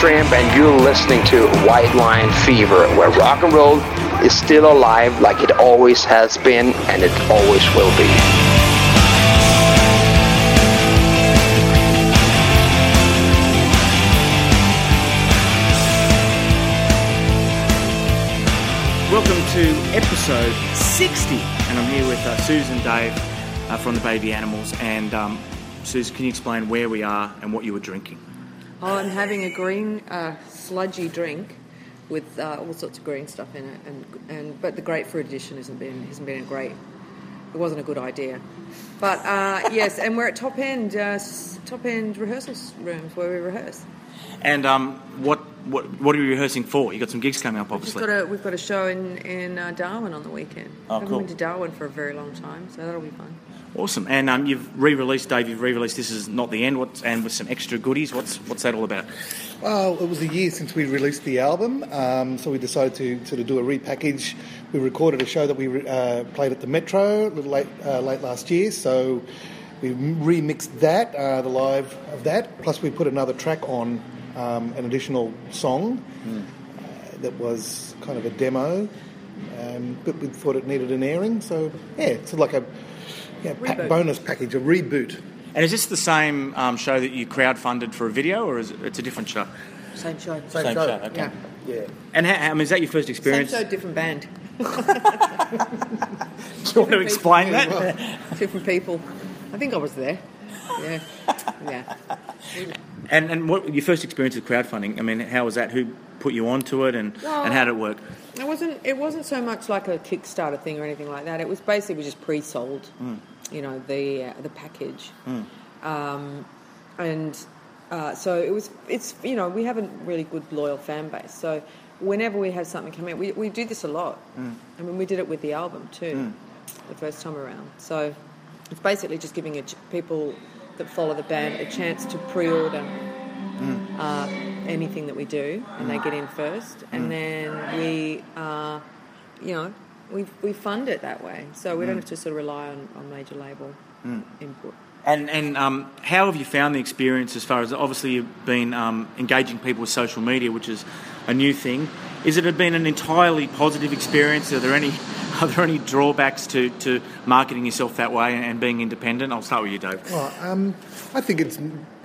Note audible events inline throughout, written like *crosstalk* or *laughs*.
Tramp, and you're listening to White Line Fever, where rock and roll is still alive like it always has been and it always will be. Welcome to episode 60, and I'm here with uh, Susan Dave uh, from the Baby Animals. And um, Susan, can you explain where we are and what you were drinking? Oh, I'm having a green uh, sludgy drink with uh, all sorts of green stuff in it, and and but the grapefruit edition hasn't been hasn't been a great. It wasn't a good idea, but uh, yes, and we're at top end uh, top end rehearsal rooms where we rehearse. And um, what what what are you rehearsing for? You got some gigs coming up, We've, obviously. got a, we've got a show in in uh, Darwin on the weekend. Oh, haven't cool. been to Darwin for a very long time, so that'll be fun. Awesome. And um, you've re-released, Dave. You've re-released. This is not the end. What's and with some extra goodies. What's what's that all about? Well, it was a year since we released the album, um, so we decided to sort of do a repackage. We recorded a show that we re- uh, played at the Metro a little late, uh, late last year, so we remixed that, uh, the live of that, plus we put another track on, um, an additional song uh, that was kind of a demo, um, but we thought it needed an airing, so yeah, it's like a yeah, pa- bonus package, a reboot. And is this the same um, show that you crowdfunded for a video, or is it it's a different show? Same show. Same, Same show. show, okay. Yeah. Yeah. And how, I mean, is that your first Same experience? show, different band, *laughs* *laughs* Do you want to explain that? different people. I think I was there. Yeah, yeah. And and what your first experience with crowdfunding? I mean, how was that? Who put you onto it, and Well- and how did it work? It wasn't. It wasn't so much like a Kickstarter thing or anything like that. It was basically just pre-sold. You know the uh, the package, um, and uh, so it was. It's you know we have a really good loyal fan base. So whenever we have something come out, we we do this a lot. I mean, we did it with the album too, the first time around. So it's basically just giving a ch- people that follow the band a chance to pre-order uh, anything that we do, and they get in first, and then we, uh, you know, we we fund it that way, so we don't have to sort of rely on, on major label input. And and um, how have you found the experience as far as obviously you've been um, engaging people with social media, which is a new thing. Is it been an entirely positive experience? Are there any *laughs* are there any drawbacks to, to marketing yourself that way and being independent? I'll start with you, Dave. Well, um, I think it's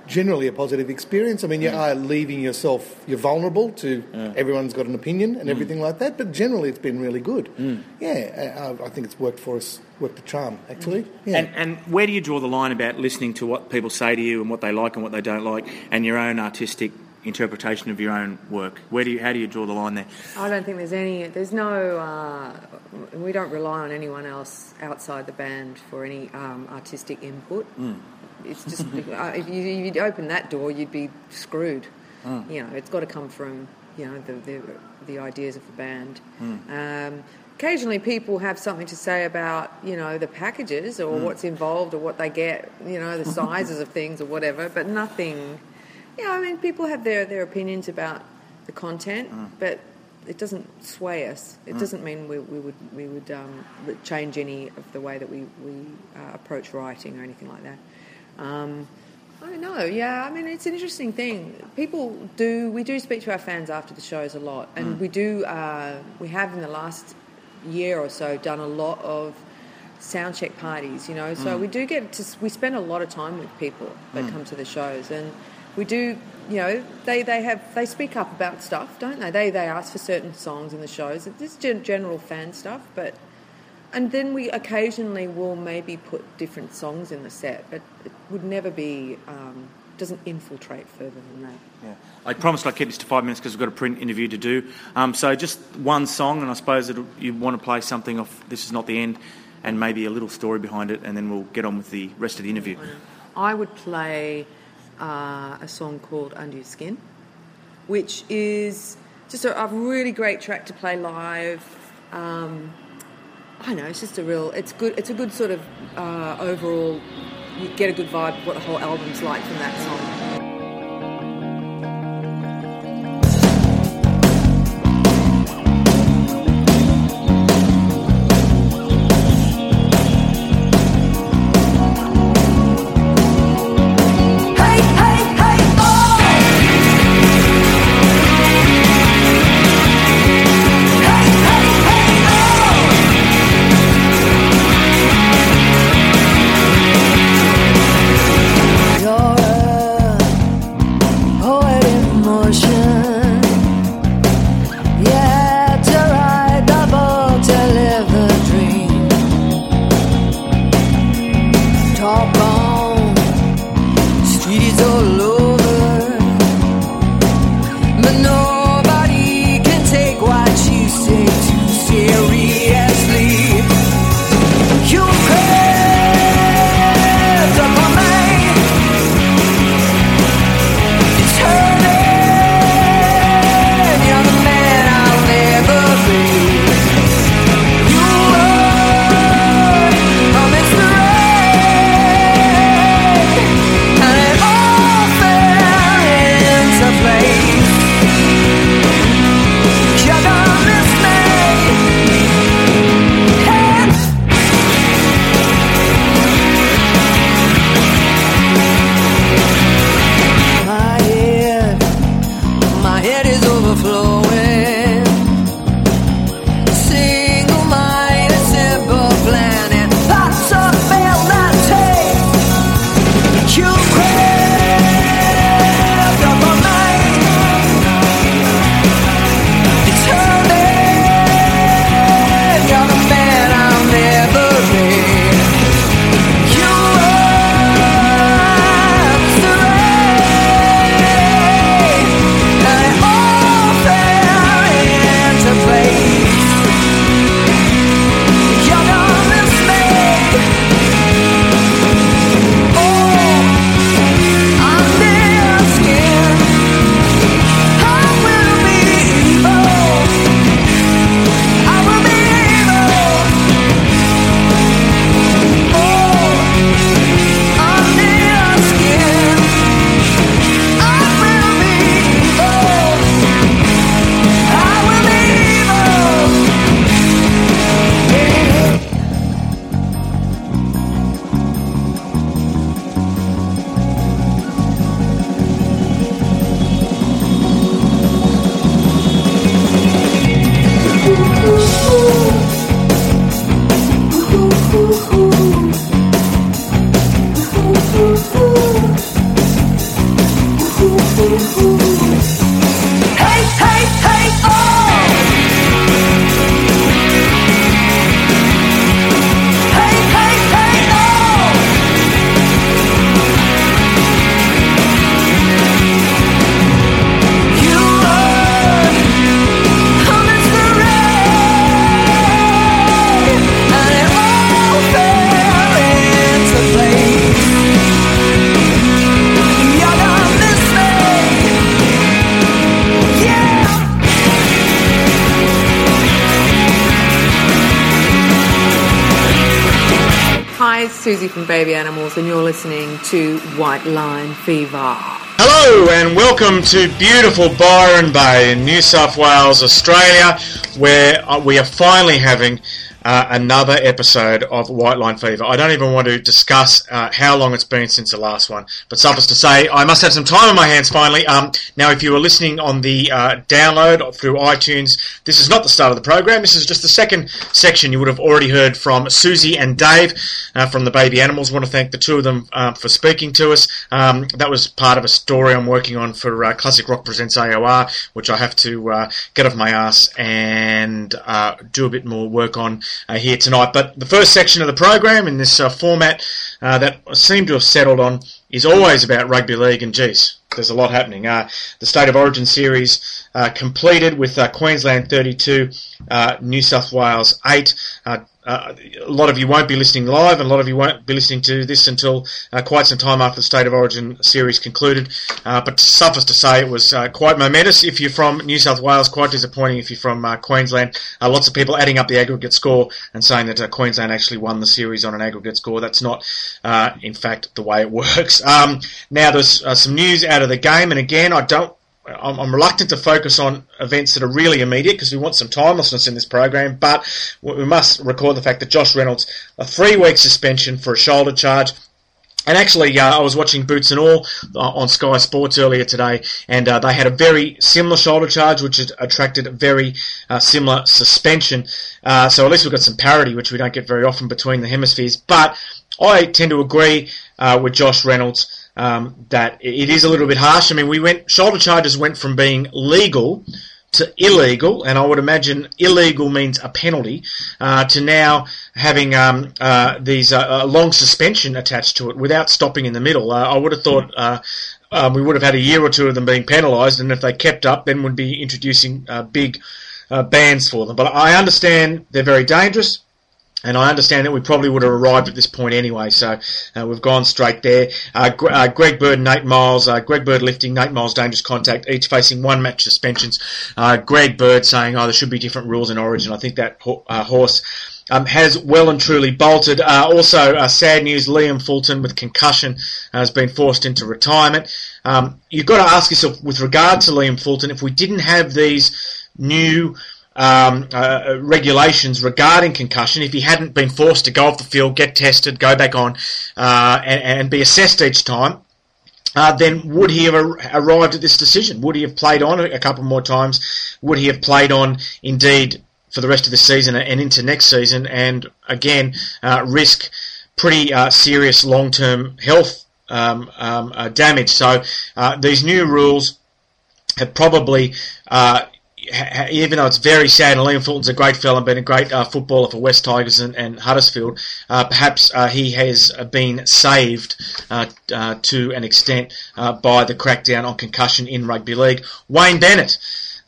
generally a positive experience. I mean, you mm. are leaving yourself, you're vulnerable to everyone's got an opinion and mm. everything like that, but generally it's been really good. Mm. Yeah, I, I think it's worked for us, worked a charm, actually. Yeah. And, and where do you draw the line about listening to what people say to you and what they like and what they don't like, and your own artistic interpretation of your own work? Where do you how do you draw the line there? I don't think there's any. There's no. Uh, we don't rely on anyone else outside the band for any um, artistic input. It's just uh, if you, if you'd open that door, you'd be screwed. You know, it's got to come from you know the the, the ideas of the band. Um, occasionally, people have something to say about you know the packages or what's involved or what they get. You know, the *laughs* sizes of things or whatever, but nothing. Yeah, I mean, people have their, their opinions about the content, but it doesn't sway us. It doesn't mean we, we would we would um, change any of the way that we we uh, approach writing or anything like that. Um, I don't know. Yeah, I mean, it's an interesting thing. People do. We do speak to our fans after the shows a lot, and we do. Uh, we have in the last year or so done a lot of sound check parties. You know, so we do get to. We spend a lot of time with people that come to the shows, and we do. You know, they, they have they speak up about stuff, don't they? They they ask for certain songs in the shows. It's just general fan stuff, but and then we occasionally will maybe put different songs in the set, but it would never be um, doesn't infiltrate further than that. Yeah. I promised I'd keep this to five minutes because we've got a print interview to do. Um, so just one song, and I suppose that you want to play something off This Is Not the End and maybe a little story behind it, and then we'll get on with the rest of the interview. I would play uh, a song called Under Your Skin, which is just a, a really great track to play live. Um, I know, it's just a real, it's good, it's a good sort of uh, overall, you get a good vibe what the whole album's like from that song. Line Fever. Hello and welcome to beautiful Byron Bay in New South Wales, Australia, where uh, we are finally having uh, another episode of White Line Fever. I don't even want to discuss uh, how long it's been since the last one, but suffice to say, I must have some time on my hands finally. Um, now, if you were listening on the uh, download through iTunes, this is not the start of the program. This is just the second section. You would have already heard from Susie and Dave uh, from the Baby Animals. I want to thank the two of them uh, for speaking to us. Um, that was part of a story I'm working on for uh, Classic Rock Presents AOR, which I have to get off my ass and do a bit more work on uh, here tonight. But the first section of the program in this uh, format uh, that I seem to have settled on is always about rugby league, and geez, there's a lot happening. Uh, the State of Origin series uh, completed with uh, Queensland 32, New South Wales 8. Uh, a lot of you won't be listening live, and a lot of you won't be listening to this until uh, quite some time after the State of Origin series concluded. Uh, but suffice to say, it was uh, quite momentous if you're from New South Wales, quite disappointing if you're from uh, Queensland. Lots of people adding up the aggregate score and saying that Queensland actually won the series on an aggregate score. That's not, in fact, the way it *laughs* works. Um, now, there's some news out of the game, and again, I don't I'm, I'm, reluctant to focus on events that are really immediate because we want some timelessness in this program, but we must record the fact that Josh Reynolds, a three week suspension for a shoulder charge. And actually, uh, I was watching Boots and All uh, on Sky Sports earlier today, and uh, they had a very similar shoulder charge, which attracted a very uh, similar suspension. Uh, so at least we've got some parity, which we don't get very often between the hemispheres. But I tend to agree uh, with Josh Reynolds um, that it is a little bit harsh. I mean, we went shoulder charges went from being legal to illegal, and I would imagine illegal means a penalty, uh, to now having um, uh, these uh, a long suspension attached to it without stopping in the middle. Uh, I would have thought. Um, we would have had a year or two of them being penalised, and if they kept up, then we'd be introducing big bans for them. But I understand they're very dangerous. And I understand that we probably would have arrived at this point anyway, so uh, we've gone straight there. Uh, uh, Greg Bird, Nate Miles, uh, Greg Bird lifting, Nate Miles dangerous contact, each facing one match suspensions. Uh, Greg Bird saying, oh, there should be different rules in Origin. I think that uh, horse um, has well and truly bolted. also, sad news: Liam Fulton with concussion has been forced into retirement. Um, you've got to ask yourself, with regard to Liam Fulton, if we didn't have these new um, uh, regulations regarding concussion if he hadn't been forced to go off the field, get tested, go back on, uh, and, and, be assessed each time. Uh, then would he have arrived at this decision? Would he have played on a couple more times? Would he have played on indeed for the rest of the season and into next season? And again, uh, risk pretty uh, serious long-term health um, um, uh, damage. So these new rules have probably uh, even though it's very sad, and Liam Fulton's a great fellow and been a great uh, footballer for West Tigers and, and Huddersfield, uh, perhaps uh, he has been saved uh, uh, to an extent uh, by the crackdown on concussion in rugby league. Wayne Bennett.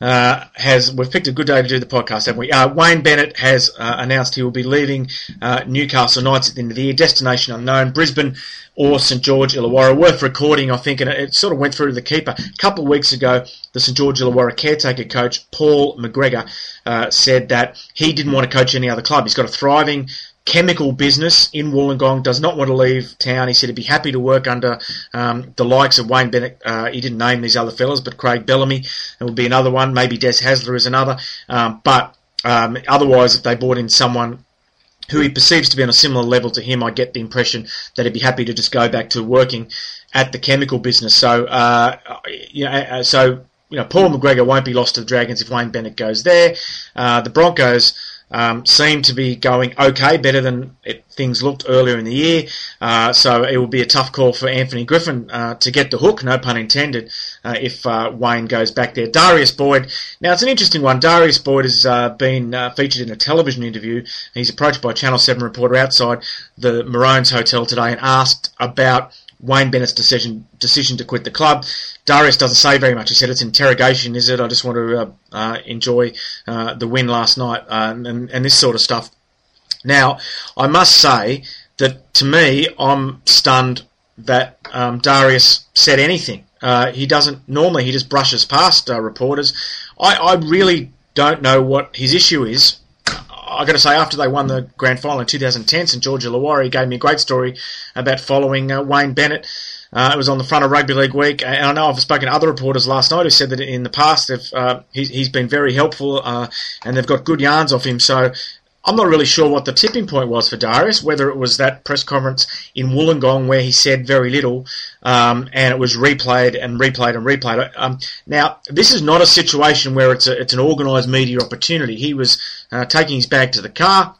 Uh, has we've picked a good day to do the podcast, haven't we? Uh, Wayne Bennett has uh, announced he will be leaving Newcastle Knights at the end of the year. Destination unknown. Brisbane or St George Illawarra. Worth recording, I think, and it, sort of went through to the keeper. A couple of weeks ago, the St George Illawarra caretaker coach, Paul McGregor, uh, said that he didn't want to coach any other club. He's got a thriving chemical business in Wollongong, does not want to leave town. He said he'd be happy to work under um, the likes of Wayne Bennett. Uh, he didn't name these other fellas, but Craig Bellamy would be another one. Maybe Des Hasler is another. Um, but um, otherwise, if they brought in someone who he perceives to be on a similar level to him, I get the impression that he'd be happy to just go back to working at the chemical business. So, uh, you know, uh, so you know, Paul McGregor won't be lost to the Dragons if Wayne Bennett goes there. Uh, the Broncos um, seem to be going okay, better than it, things looked earlier in the year. Uh, so it will be a tough call for Anthony Griffin uh, to get the hook, no pun intended, uh, if uh, Wayne goes back there. Darius Boyd. Now it's an interesting one. Darius Boyd has uh, been uh, featured in a television interview. He's approached by a Channel Seven reporter outside the Maroons Hotel today and asked about Wayne Bennett's decision decision to quit the club. Darius doesn't say very much. He said it's interrogation, is it? I just want to uh, uh, enjoy uh, the win last night uh, and, and this sort of stuff. Now, I must say that to me, I'm stunned that um, Darius said anything. Uh, he doesn't normally. He just brushes past uh, reporters. I, I really don't know what his issue is I got to say, after they won the grand final in 2010, St George Illawarra gave me a great story about following uh, Wayne Bennett. Uh, it was on the front of Rugby League Week, and I know I've spoken to other reporters last night who said that in the past uh, he's, he's been very helpful, uh, and they've got good yarns off him. So I'm not really sure what the tipping point was for Darius, whether it was that press conference in Wollongong where he said very little, um, and it was replayed and replayed and replayed. Um, now, this is not a situation where it's a, it's an organised media opportunity. He was uh, taking his bag to the car.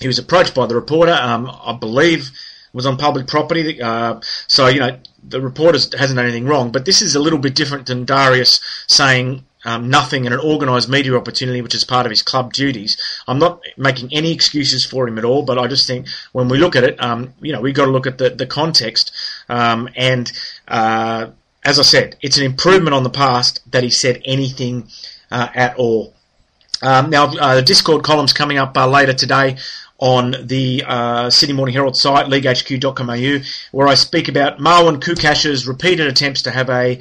He was approached by the reporter. Um, I believe was on public property. Uh, so you know the reporter hasn't done anything wrong. But this is a little bit different than Darius saying um, nothing in an organised media opportunity, which is part of his club duties. I'm not making any excuses for him at all, but I just think when we look at it, um, you know, we've got to look at the, the context. Um, and uh, as I said, it's an improvement on the past that he said anything uh, at all. Um, now, uh, the Discord column's coming up uh, later today on the uh, Morning Herald site, leaguehq.com.au, where I speak about Marwan Koukash's repeated attempts to have a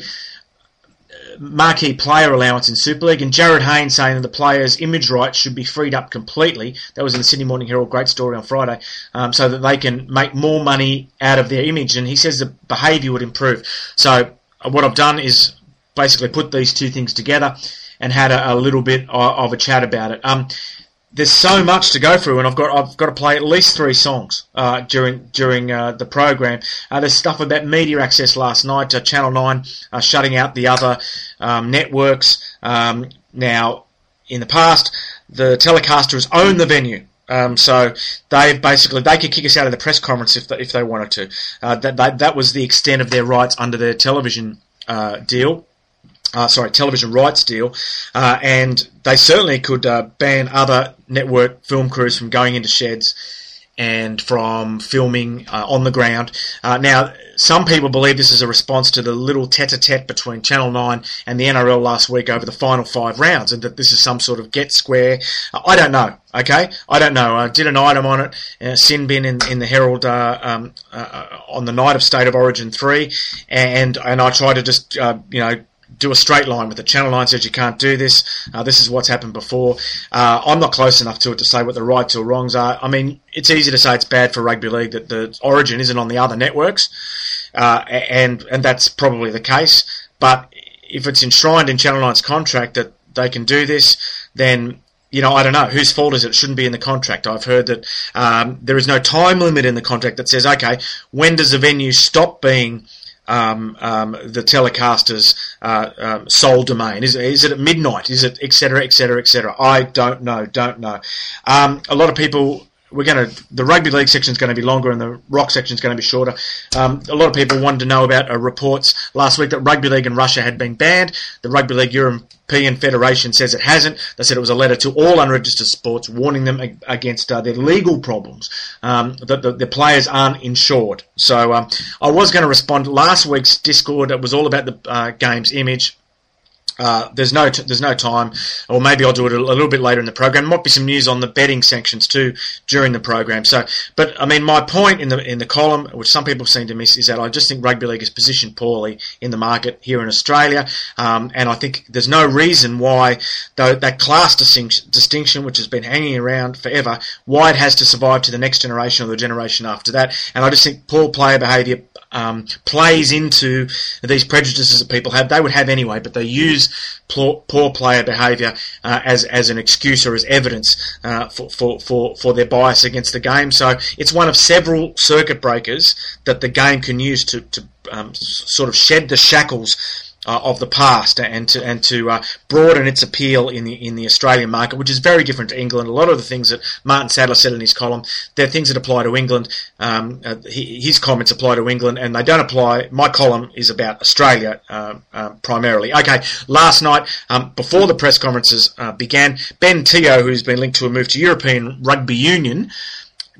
marquee player allowance in Super League, and Jarryd Hayne saying that the players' image rights should be freed up completely. That was in the Sydney Morning Herald, great story on Friday, um, so that they can make more money out of their image. And he says the behaviour would improve. So uh, what I've done is basically put these two things together and had a, a little bit of, of, a chat about it. Um, there's so much to go through, and I've got I've got to play at least three songs uh, during during uh, the program. Uh, there's stuff about media access last night. Uh, Channel Nine uh, shutting out the other um, networks. Um, now, in the past, the telecasters own the venue. Um, so they basically they could kick us out of the press conference if they, if they wanted to. Uh, that, that that was the extent of their rights under their television deal uh, sorry, television rights deal, uh, and they certainly could uh, ban other network film crews from going into sheds and from filming uh, on the ground. Uh, now, some people believe this is a response to the little tete-a-tete between Channel 9 and the NRL last week over the final five rounds, and that this is some sort of get square. Uh, I don't know. Okay, I don't know. I did an item on it, uh, sin bin in, in the Herald uh, um, uh, on the night of State of Origin three, and and I tried to just uh, you know do a straight line with it. Channel 9 says you can't do this. Uh, this is what's happened before. Uh, I'm not close enough to it to say what the rights or wrongs are. I mean, it's easy to say it's bad for rugby league that the origin isn't on the other networks, uh, and and that's probably the case. But if it's enshrined in Channel 9's contract that they can do this, then you know, I don't know whose fault is it. It shouldn't be in the contract. I've heard that um, there is no time limit in the contract that says, okay, when does the venue stop being um, um, the telecaster's uh, um, sole domain? Is, is it at midnight? Is it et cetera, et cetera, et cetera? I don't know, don't know. Um, a lot of people we're going to the rugby league section is going to be longer and the rock section is going to be shorter. Um, a lot of people wanted to know about uh, reports last week that rugby league in Russia had been banned. The rugby league European Federation says it hasn't. They said it was a letter to all unregistered sports warning them against uh, their legal problems um, that the, the, players aren't insured. So um, I was going to respond last week's Discord. It was all about the uh, game's image. Uh, there's no t- there's no time, or maybe I'll do it a, a, little bit later in the program. Might be some news on the betting sanctions too during the program. So, but I mean, my point in the in the column, which some people seem to miss, is that I just think rugby league is positioned poorly in the market here in Australia, um, and I think there's no reason why though that class distinction, distinction, which has been hanging around forever, why it has to survive to the next generation or the generation after that. And I just think poor player behaviour um, plays into these prejudices that people have. They would have anyway, but they use poor, player behaviour uh, as as an excuse or as evidence uh, for, for, for, for their bias against the game. So it's one of several circuit breakers that the game can use to, to um, sort of shed the shackles uh, of the past and to and to uh, broaden its appeal in the in the Australian market, which is very different to England. A lot of the things that Martyn Sadler said in his column, they're things that apply to England. Um, uh, his comments apply to England, and they don't apply. My column is about Australia uh, uh, primarily. Okay, last night um, before the press conferences uh, began, Ben Te'o, who's been linked to a move to European Rugby Union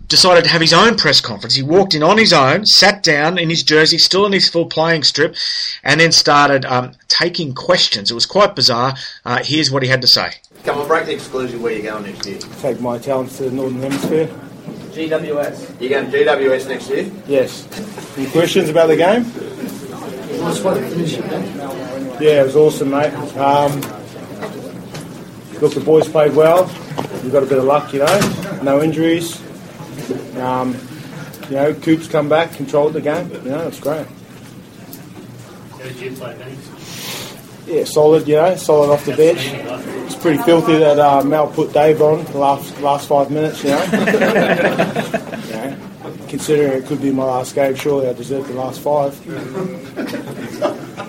decided to have his own press conference. He walked in on his own, sat down in his jersey, still in his full playing strip, and then started um, taking questions. It was quite bizarre. Uh, here's what he had to say. Come on, break the exclusion. Where you going next year? Take my talents to the Northern Hemisphere. GWS. You going to GWS next year? Yes. Any questions about the game? Yeah, it was awesome, mate. Um, look, the boys played well. we've got a bit of luck, you know. No injuries. Um, you know, Coops come back, controlled the game. You know, it's great. How did you play, Benny? Yeah, solid, you know, solid off the bench. It's pretty filthy that uh, Mal put Dave on the last last five minutes, you know. *laughs* You know, Considering it could be my last game, surely I deserve the last five.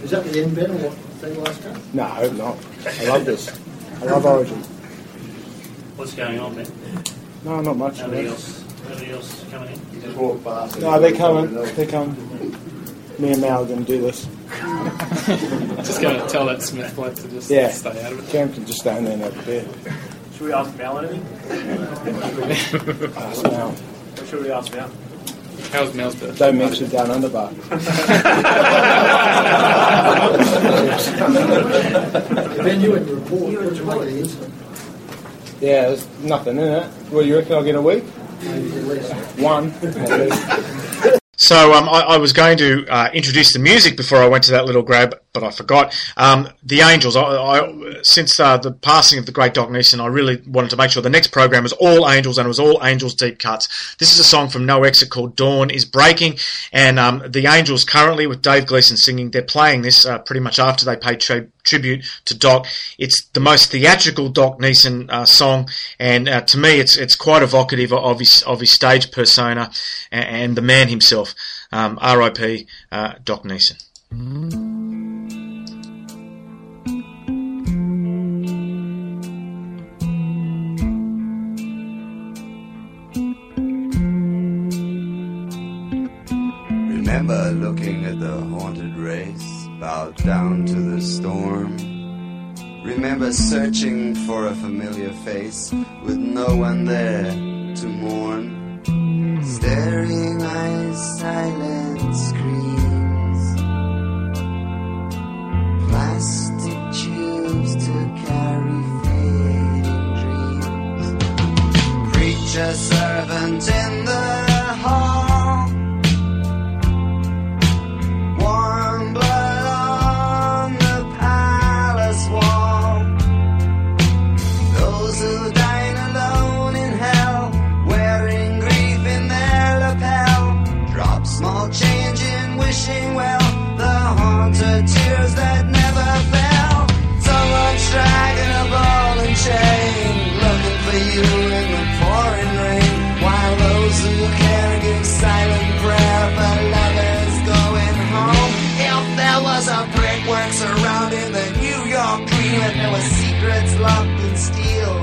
Is that the end, Ben, or what? Thing last game? No, I hope not. I love this. I love Origin. What's going on, Ben? No, not much. Nobody man. else, nobody else coming in? Just walk past. No, they're coming. They're coming. Me and Mal are going to do this. *laughs* Just going to tell that Smith bloke to just Yeah. stay out of it. Cam can just stand there and have a beer. Should we ask Mal anything? Ask Mal. What should we ask Mal? How's Mal's birthday? Don't mention down under bar. *laughs* Ben, you went to report. What did you make of the incident? Yeah, there's nothing in it. What do you reckon I'll get a week? One. So um, I, I was going to uh, introduce the music before I went to that little grab, but I forgot. Um, the Angels. I, I, since uh, the passing of the great Doc Neeson, I really wanted to make sure the next program was all Angels and it was all Angels deep cuts. This is a song from No Exit called "Dawn Is Breaking," and um, the Angels currently with Dave Gleeson singing. They're playing this uh, pretty much after they paid tri- tribute to Doc. It's the most theatrical Doc Neeson uh, song, and uh, to me, it's it's quite evocative of his of his stage persona and, and the man himself. Um, R.I.P. Uh, Doc Neeson. Remember looking at the haunted race, bowed down to the storm. Remember searching for a familiar face with no one there to mourn. Staring eyes, silent screams. Plastic tubes to carry fading dreams. Preacher servant in the surrounding the far and chain, looking for you in the rain While those who can't get sight and grab a ladder's going home Hell there was a breadworks around in the New York dream, if there were secrets locked in steel.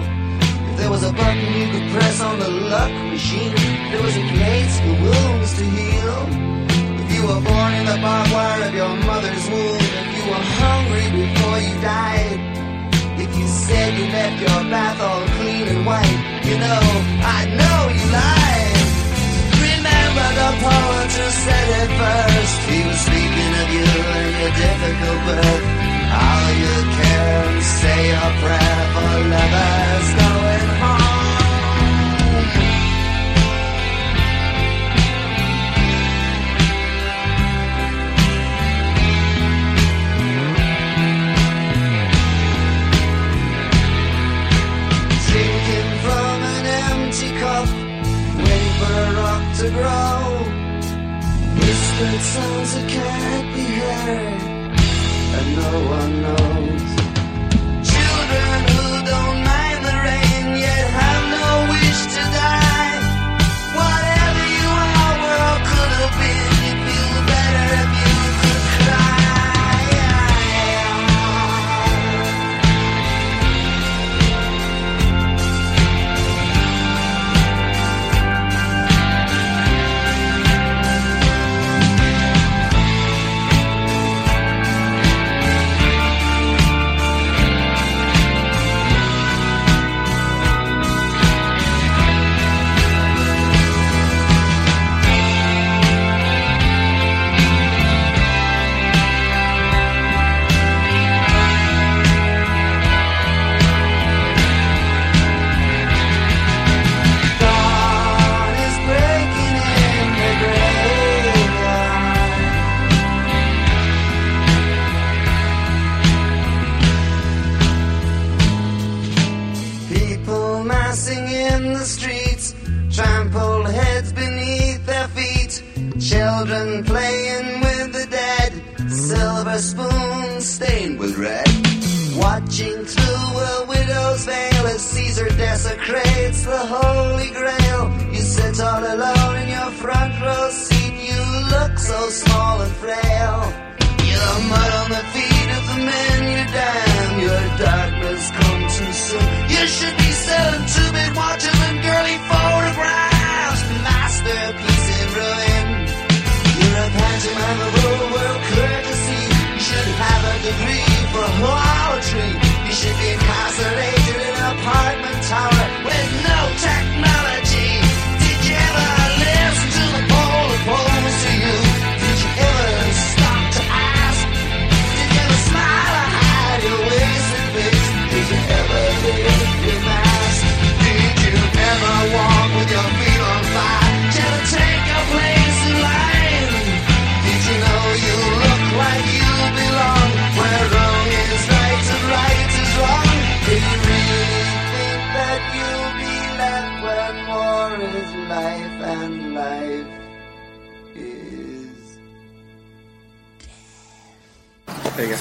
If there was a button you could press on the luck machine, there was a place for wounds to heal. The barbed wire of your mother's womb, if you were hungry before you died, if you said you left your bath all clean and white, you know, I know you lied. Remember the poet who said it first. He was speaking of you and your difficult birth. How you and say a prayer for lovers going home. Drinking from an empty cup, waiting for a rock to grow. Whispered sounds that can't be heard, and no one knows. Children who don't mind the rain, yet have no wish to die. Whatever you are, world could have been.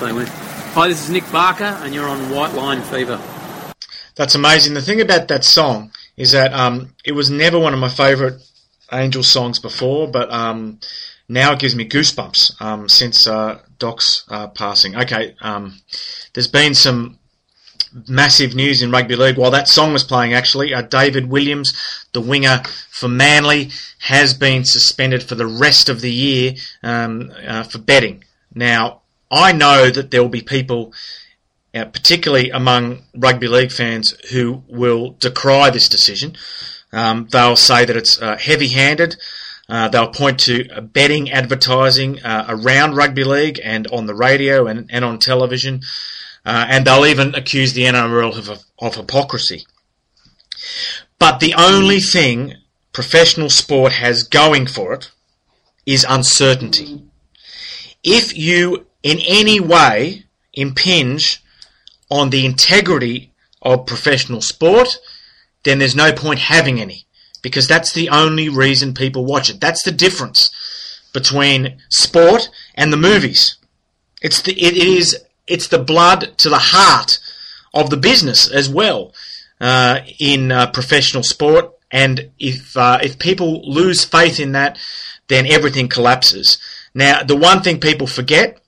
You go. Hi, this is Nick Barker, and you're on White Line Fever. That's amazing. The thing about that song is that um, it was never one of my favourite Angel songs before, but um, now it gives me goosebumps um, since uh, Doc's uh, passing. Okay, um, there's been some massive news in rugby league. While that song was playing, actually, uh, David Williams, the winger for Manly, has been suspended for the rest of the year um, uh, for betting. Now, I know that there will be people uh, particularly among rugby league fans who will decry this decision. Um, they'll say that it's uh, heavy-handed. Uh, they'll point to betting advertising uh, around rugby league and on the radio and, and on television, uh, and they'll even accuse the NRL of, of hypocrisy. But the only thing professional sport has going for it is uncertainty. If you in any way impinge on the integrity of professional sport, then there's no point having any. Because that's the only reason people watch it. That's the difference between sport and the movies. It's the, it is, it's the blood to the heart of the business as well, uh, in uh, professional sport. And if, uh, if people lose faith in that, then everything collapses. Now, the one thing people forget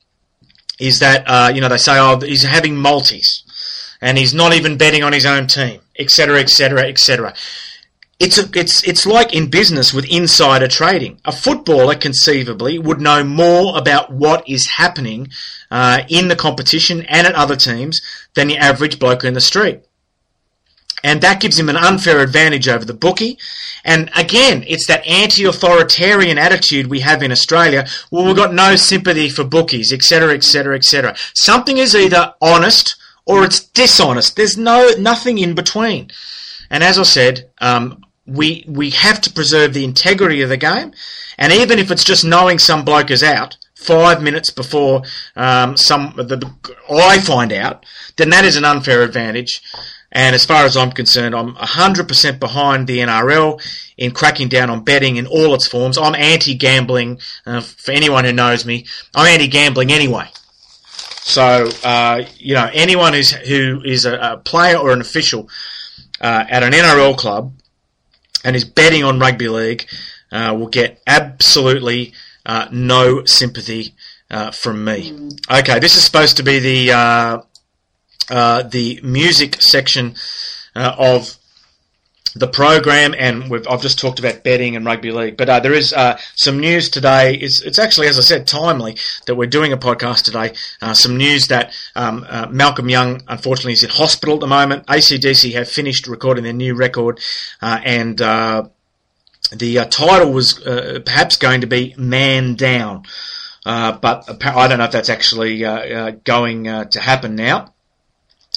is that, uh, you know, they say, oh, he's having multis and he's not even betting on his own team, etc., etc., etc. It's a, it's it's like in business with insider trading. A footballer conceivably would know more about what is happening uh, in the competition and at other teams than the average bloke in the street. And that gives him an unfair advantage over the bookie. And again, it's that anti-authoritarian attitude we have in Australia. Well, we've got no sympathy for bookies, etc., etc., etc. Something is either honest or it's dishonest. There's no nothing in between. And as I said, um, we we have to preserve the integrity of the game. And even if it's just knowing some bloke is out five minutes before um, some the, I find out, then that is an unfair advantage. And as far as I'm concerned, I'm 100% behind the NRL in cracking down on betting in all its forms. I'm anti-gambling. Uh, for anyone who knows me, I'm anti-gambling anyway. So, uh, you know, anyone who's, who is a, a player or an official uh, at an NRL club and is betting on rugby league uh, will get absolutely uh, no sympathy uh, from me. Okay, this is supposed to be the uh, the music section of the program, and I've just talked about betting and rugby league. But uh, there is uh, some news today. It's, it's, actually, as I said, timely that we're doing a podcast today. Uh, some news that um, Malcolm Young, unfortunately, is in hospital at the moment. ACDC have finished recording their new record, and the title was perhaps going to be "Man Down." but I don't know if that's actually going to happen now.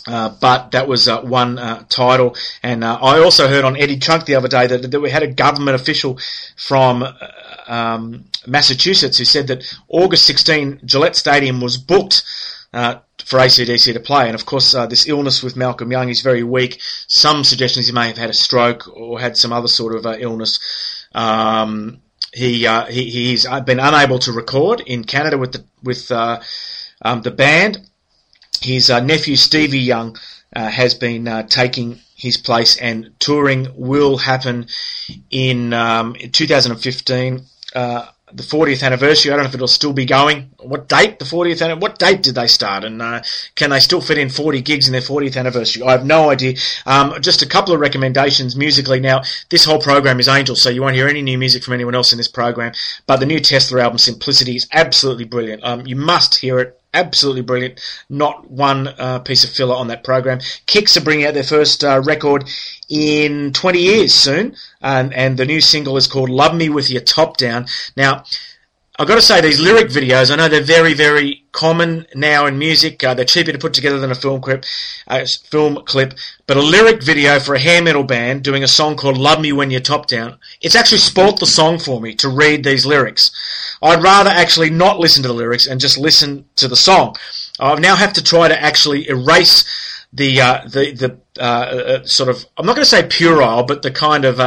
Uh, but that was uh, one uh, title, and I also heard on Eddie Trunk the other day that, that we had a government official from um, Massachusetts who said that August 16 Gillette Stadium was booked for ACDC to play. And of course, uh, this illness with Malcolm Young, is very weak. Some suggestions he may have had a stroke or had some other sort of uh, illness. Um, he, uh, he he's been unable to record in Canada with the with uh, um, the band. His uh, nephew Stevie Young uh, has been uh, taking his place, and touring will happen in, um, in 2015. Uh, the 40th anniversary. I don't know if it'll still be going. What date? The 40th. anni- What date did they start? And uh, can they still fit in 40 gigs in their 40th anniversary? I have no idea. Um, just a couple of recommendations musically. Now, this whole program is Angel, so you won't hear any new music from anyone else in this program. But the new Tesla album, Simplicity, is absolutely brilliant. Um, you must hear it. Absolutely brilliant. Not one uh, piece of filler on that program. Kix are bringing out their first uh, record in 20 years soon, and, and the new single is called Love Me With Your Top Down. Now, I've got to say, these lyric videos, I know they're very, very common now in music. Uh, they're cheaper to put together than a film clip, uh, film clip. But a lyric video for a hair metal band doing a song called Love Me When You're Top Down, it's actually spoilt the song for me to read these lyrics. I'd rather actually not listen to the lyrics and just listen to the song. I now have to try to actually erase the, uh, the, the, uh, uh, sort of, I'm not going to say puerile, but the kind of,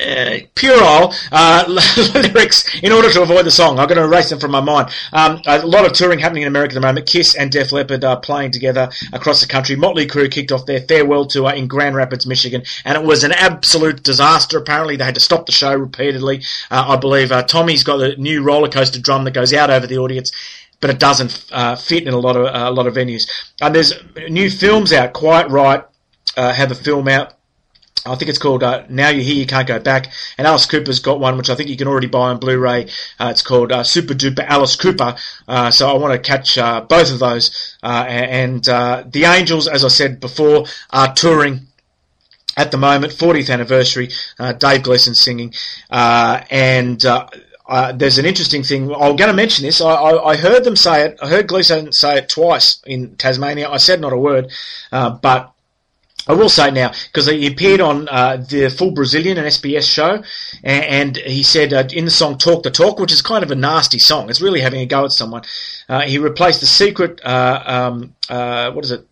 uh, uh, uh, *laughs* lyrics in order to avoid the song. I'm going to erase them from my mind. Um, a lot of touring happening in America at the moment. Kiss and Def Leppard are playing together across the country. Motley Crue kicked off their farewell tour in Grand Rapids, Michigan, and it was an absolute disaster. Apparently, they had to stop the show repeatedly. Uh, I believe uh, Tommy's got a new roller coaster drum that goes out over the audience. But it doesn't uh, fit in a lot of a lot of venues. And there's new films out. Quiet Riot, uh, have a film out I think it's called uh, Now You're Here, You Can't Go Back. And Alice Cooper's got one, which I think you can already buy on Blu-ray. Uh, it's called uh, Super Duper Alice Cooper. Uh, so I want to catch uh, both of those. Uh, and uh, the Angels, as I said before, are touring at the moment, 40th anniversary. Uh, Dave Gleeson singing, uh, and. There's an interesting thing. I'm going to mention this. I, I, I heard them say it. I heard Gleeson say it twice in Tasmania. I said not a word, uh, but I will say now because he appeared on uh, the Full Brazilian, and SBS show, and, and he said uh, in the song "Talk the Talk," which is kind of a nasty song. It's really having a go at someone. Uh, he replaced the secret. Uh, um, uh, what is it?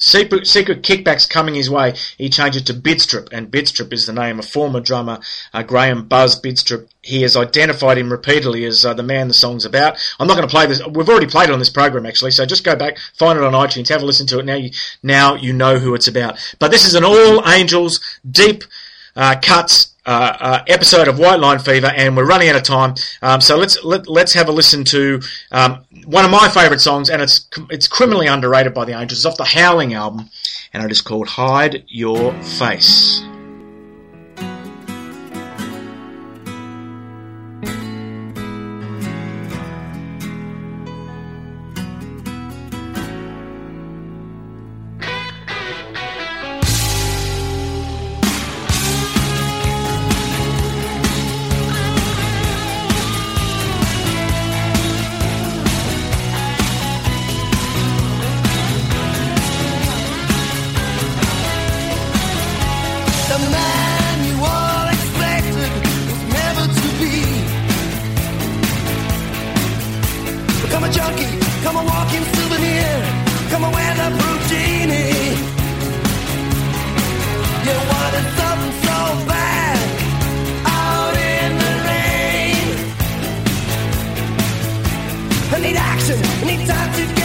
Secret, secret kickbacks coming his way. He changed it to Bidstrup, and Bidstrup is the name of former drummer uh, Graham Buzz Bidstrup. He has identified him repeatedly as uh, the man the song's about. I'm not going to play this. We've already played it on this program actually, so just go back, find it on iTunes, have a listen to it. Now you now you know who it's about. But this is an all angels deep uh, cuts uh, uh, episode of White Line Fever, and we're running out of time. Um, so let's let, let's have a listen to um, one of my favourite songs, and it's it's criminally underrated by the Angels. It's off the Howling album, and it is called "Hide Your Face." Need action, I need time to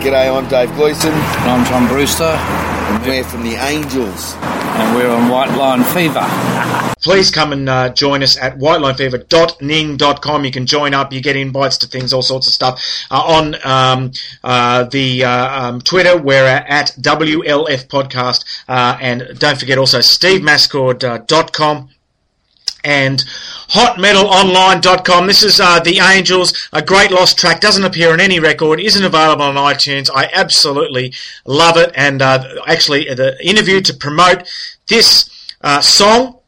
G'day, I'm Dave Gleeson. I'm Tom Brewster. And we're from the Angels. And we're on White Line Fever. *laughs* Please come and uh, join us at whitelinefever.ning.com. You can join up. You get invites to things, all sorts of stuff. Uh, on um, uh, the uh, um, Twitter, we're at WLF Podcast. Uh, and don't forget also stevemascord.com and hotmetalonline.com. This is uh, The Angels, a great lost track, doesn't appear on any record, isn't available on iTunes. I absolutely love it. And uh, actually, the interview to promote this uh, song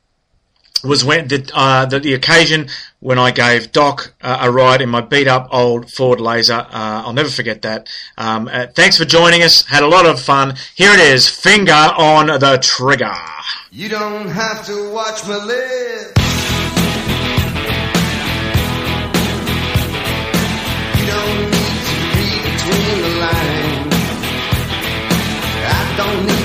was when the, uh, the, the occasion when I gave Doc uh, a ride in my beat up old Ford Laser. Uh, I'll never forget that. Um, uh, thanks for joining us. Had a lot of fun. Here it is, finger on the trigger. You don't have to watch me live. You don't need to read between the lines. I don't need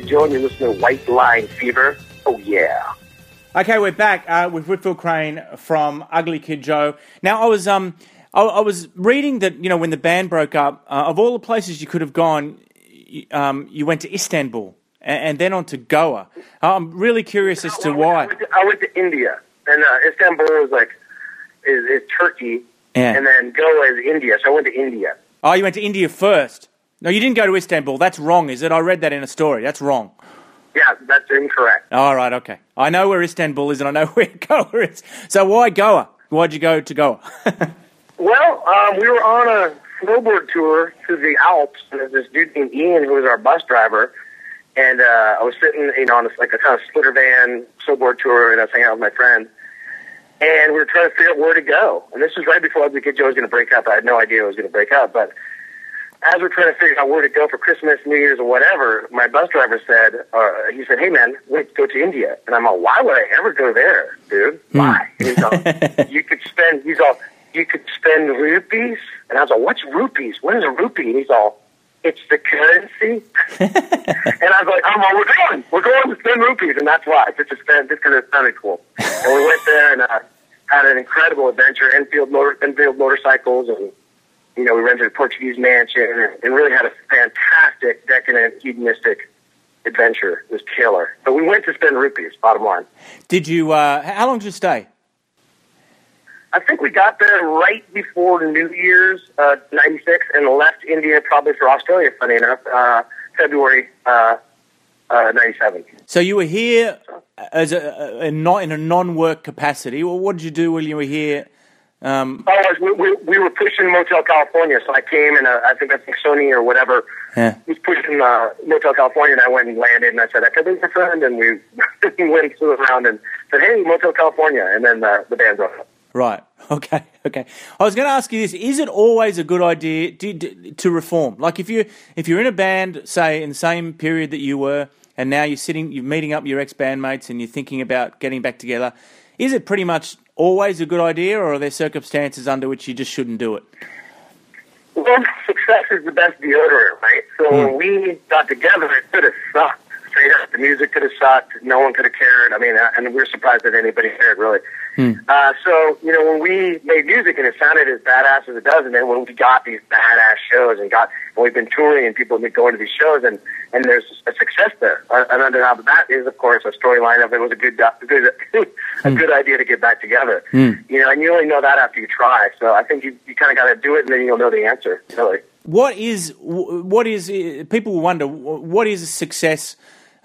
Kid Joe, and you're listening to White Line Fever. Oh, yeah. Okay, we're back uh, with Whitfield Crane from Ugly Kid Joe. Now, I was um, I, I was reading that you know when the band broke up, uh, of all the places you could have gone, y- um, you went to Istanbul and, and then on to Goa. I'm really curious as to why. I went to, I went to India, and uh, Istanbul is like is, is Turkey, Yeah. and then Goa is India. So I went to India. Oh, you went to India first. No, you didn't go to Istanbul. That's wrong, is it? I read that in a story. That's wrong. Yeah, that's incorrect. All right, okay. I know where Istanbul is and I know *laughs* where Goa is. So why Goa? Why'd you go to Goa? *laughs* Well, um, we were on a snowboard tour through the Alps, and there's this dude named Ian who was our bus driver. And uh, I was sitting, you know, on this, like a kind of splitter van snowboard tour, and I was hanging out with my friend. And we were trying to figure out where to go. And this was right before Ugly Kid Joe was going to break up. I had no idea it was going to break up. But as we're trying to figure out where to go for Christmas, New Year's, or whatever, my bus driver said, uh, he said, hey, man, let's go to India. And I'm like, why would I ever go there, dude? Why? And he's all, *laughs* you could spend, he's all, you could spend rupees. And I was like, what's rupees? What is a rupee? And he's all, it's the currency. *laughs* and I was like, I'm all, we're going. We're going to spend rupees. And that's why, just to spend, just because it sounded cool. And we went there and uh, had an incredible adventure, Enfield, motor, Enfield motorcycles. And, you know, we rented a Portuguese mansion and, and really had a fantastic, decadent, hedonistic adventure. It was killer. But we went to spend rupees, bottom line. did you? Uh, how long did you stay? I think we got there right before New Year's, uh, 96, and left India probably for Australia, funny enough, uh, February, uh, uh, 97. So you were here as a, a, a not in a non-work capacity. Well, what did you do while you were here? Um, Otherwise, we, we, we were pushing Motel California, so I came and uh, I think that's Sony or whatever yeah. was pushing uh, Motel California, and I went and landed, and I said, I could be your friend, and we *laughs* went through round and said, hey, Motel California, and then uh, the band broke up. Right. *laughs* Okay. Okay. I was going to ask you this: Is it always a good idea to, to reform? Like, if you if you're in a band, say in the same period that you were, and now you're sitting, you're meeting up your ex bandmates, and you're thinking about getting back together, is it pretty much always a good idea, or are there circumstances under which you just shouldn't do it? Well, success is the best deodorant, right? So when we got together, it could have sucked. Straight up, the music could have sucked. No one could have cared. I mean, uh, and we were surprised that anybody cared, really. Uh, so, you know, when we made music and it sounded as badass as it does, and then when we got these badass shows and got, and we've been touring and people have been going to these shows and, and there's a success there. Uh, and under that is, of course, a storyline of it was a good, *laughs* a good, a good idea to get back together. You know, and you only know that after you try. So I think you, you kind of got to do it and then you'll know the answer, really. What is what is people wonder what is a success?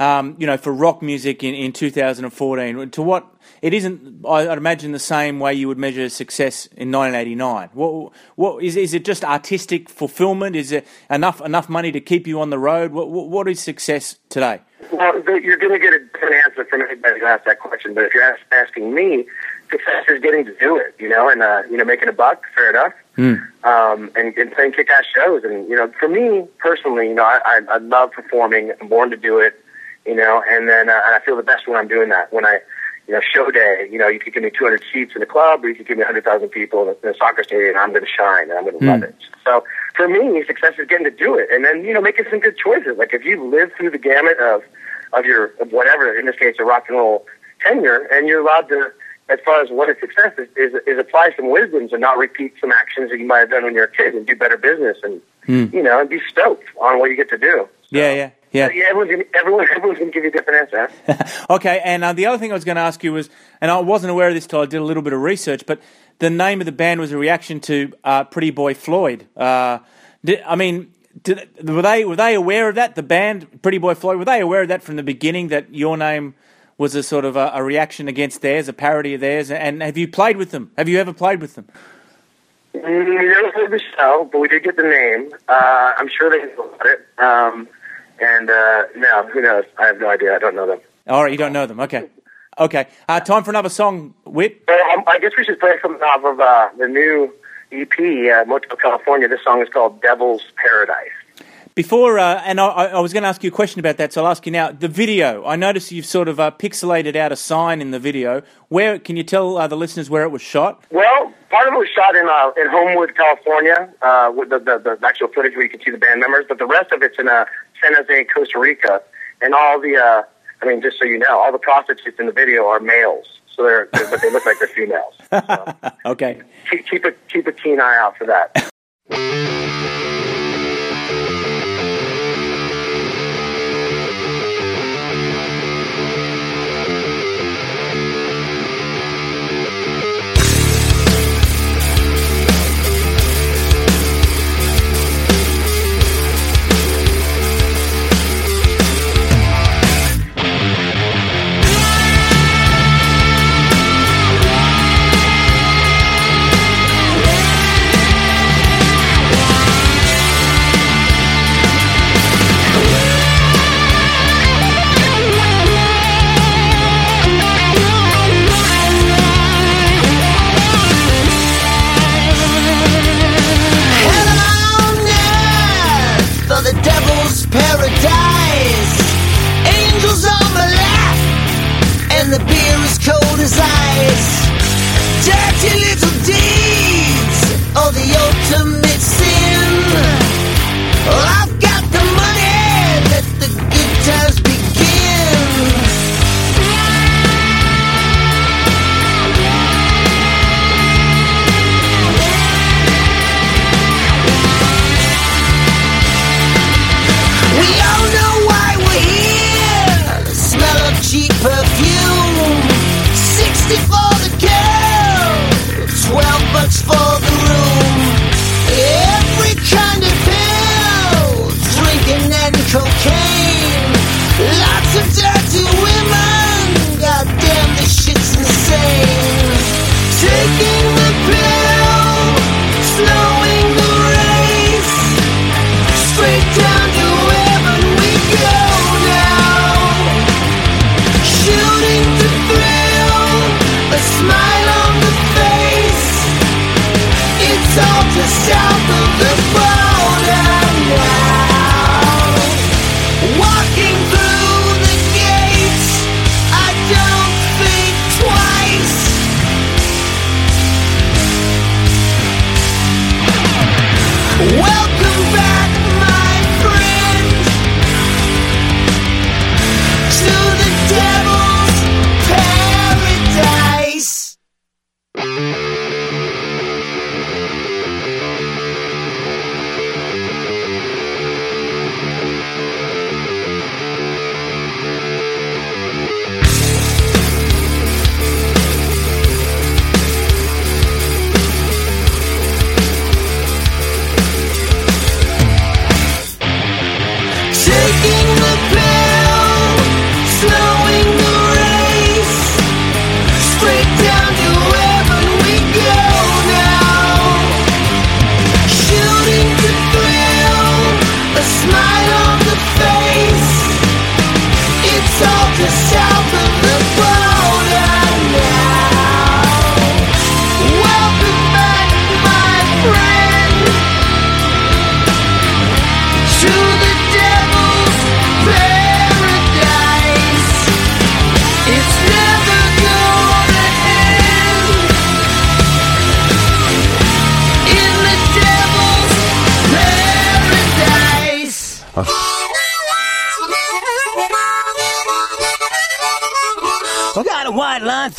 Um, you know, for rock music in, in 2014, to what it isn't, I- I'd imagine the same way you would measure success in 1989. What, what is, is it just artistic fulfillment? Is it enough enough money to keep you on the road? What, what, what is success today? Well, you're going to get a different answer from anybody who asks that question. But if you're ask, asking me, success is getting to do it, you know, and uh, you know, making a buck, fair enough, um, and, and playing kick-ass shows. And you know, for me personally, you know, I, I, I love performing. I'm born to do it, you know, and then uh, and I feel the best when I'm doing that. When I, you know, show day, you know, you could give me 200 seats in a club, or you could give me 100,000 people in a, soccer stadium, and I'm going to shine, and I'm going to love it. So for me, success is getting to do it, and then you know, making some good choices. Like if you live through the gamut of of your of whatever, in this case, a rock and roll tenure, and you're allowed to, as far as what is success, is, is, is apply some wisdoms and not repeat some actions that you might have done when you're a kid, and do better business, and you know, and be stoked on what you get to do. Yeah, yeah, yeah. Yeah, everyone's gonna, everyone, *laughs* everyone's going to give you a different answer. *laughs* Okay, and uh, the other thing I was going to ask you was, and I wasn't aware of this till I did a little bit of research, but the name of the band was a reaction to uh, Pretty Boy Floyd. Uh, did, I mean, did, were they were they aware of that? The band Pretty Boy Floyd were they aware of that from the beginning? That your name was a sort of a, a reaction against theirs, a parody of theirs? And have you played with them? Have you ever played with them? We never played the show, but we did get the name. Uh, I'm sure they know about it. Um, and uh, no, who knows? I have no idea. I don't know them. All right, you don't know them. Okay, okay. Uh, time for another song, Whit. Well, um, I guess we should play something off of uh, the new EP, uh, Motel California. This song is called Devil's Paradise. Before, uh, and I, I was going to ask you a question about that, so I'll ask you now. The video, I noticed you've sort of uh, pixelated out a sign in the video. Where can you tell uh, the listeners where it was shot? Well, part of it was shot in uh, in Homewood, California, uh, with the, the the actual footage where you can see the band members. But the rest of it's in uh, San Jose, Costa Rica, and all the uh, I mean, just so you know, all the prostitutes in the video are males, so they're, they're but they look like they're females. *laughs* okay. Keep, keep a keep a keen eye out for that. *laughs*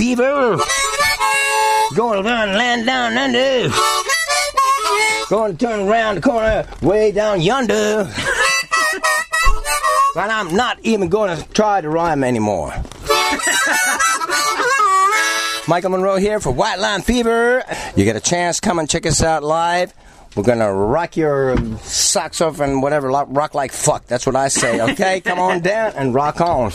fever. Going to run land down under. Going to turn around the corner way down yonder. but I'm not even going to try to rhyme anymore. Michael Monroe here for White Line Fever. You get a chance, come and check us out live. We're gonna rock your socks off and whatever, rock like fuck. That's what I say. Okay, come on down and rock on.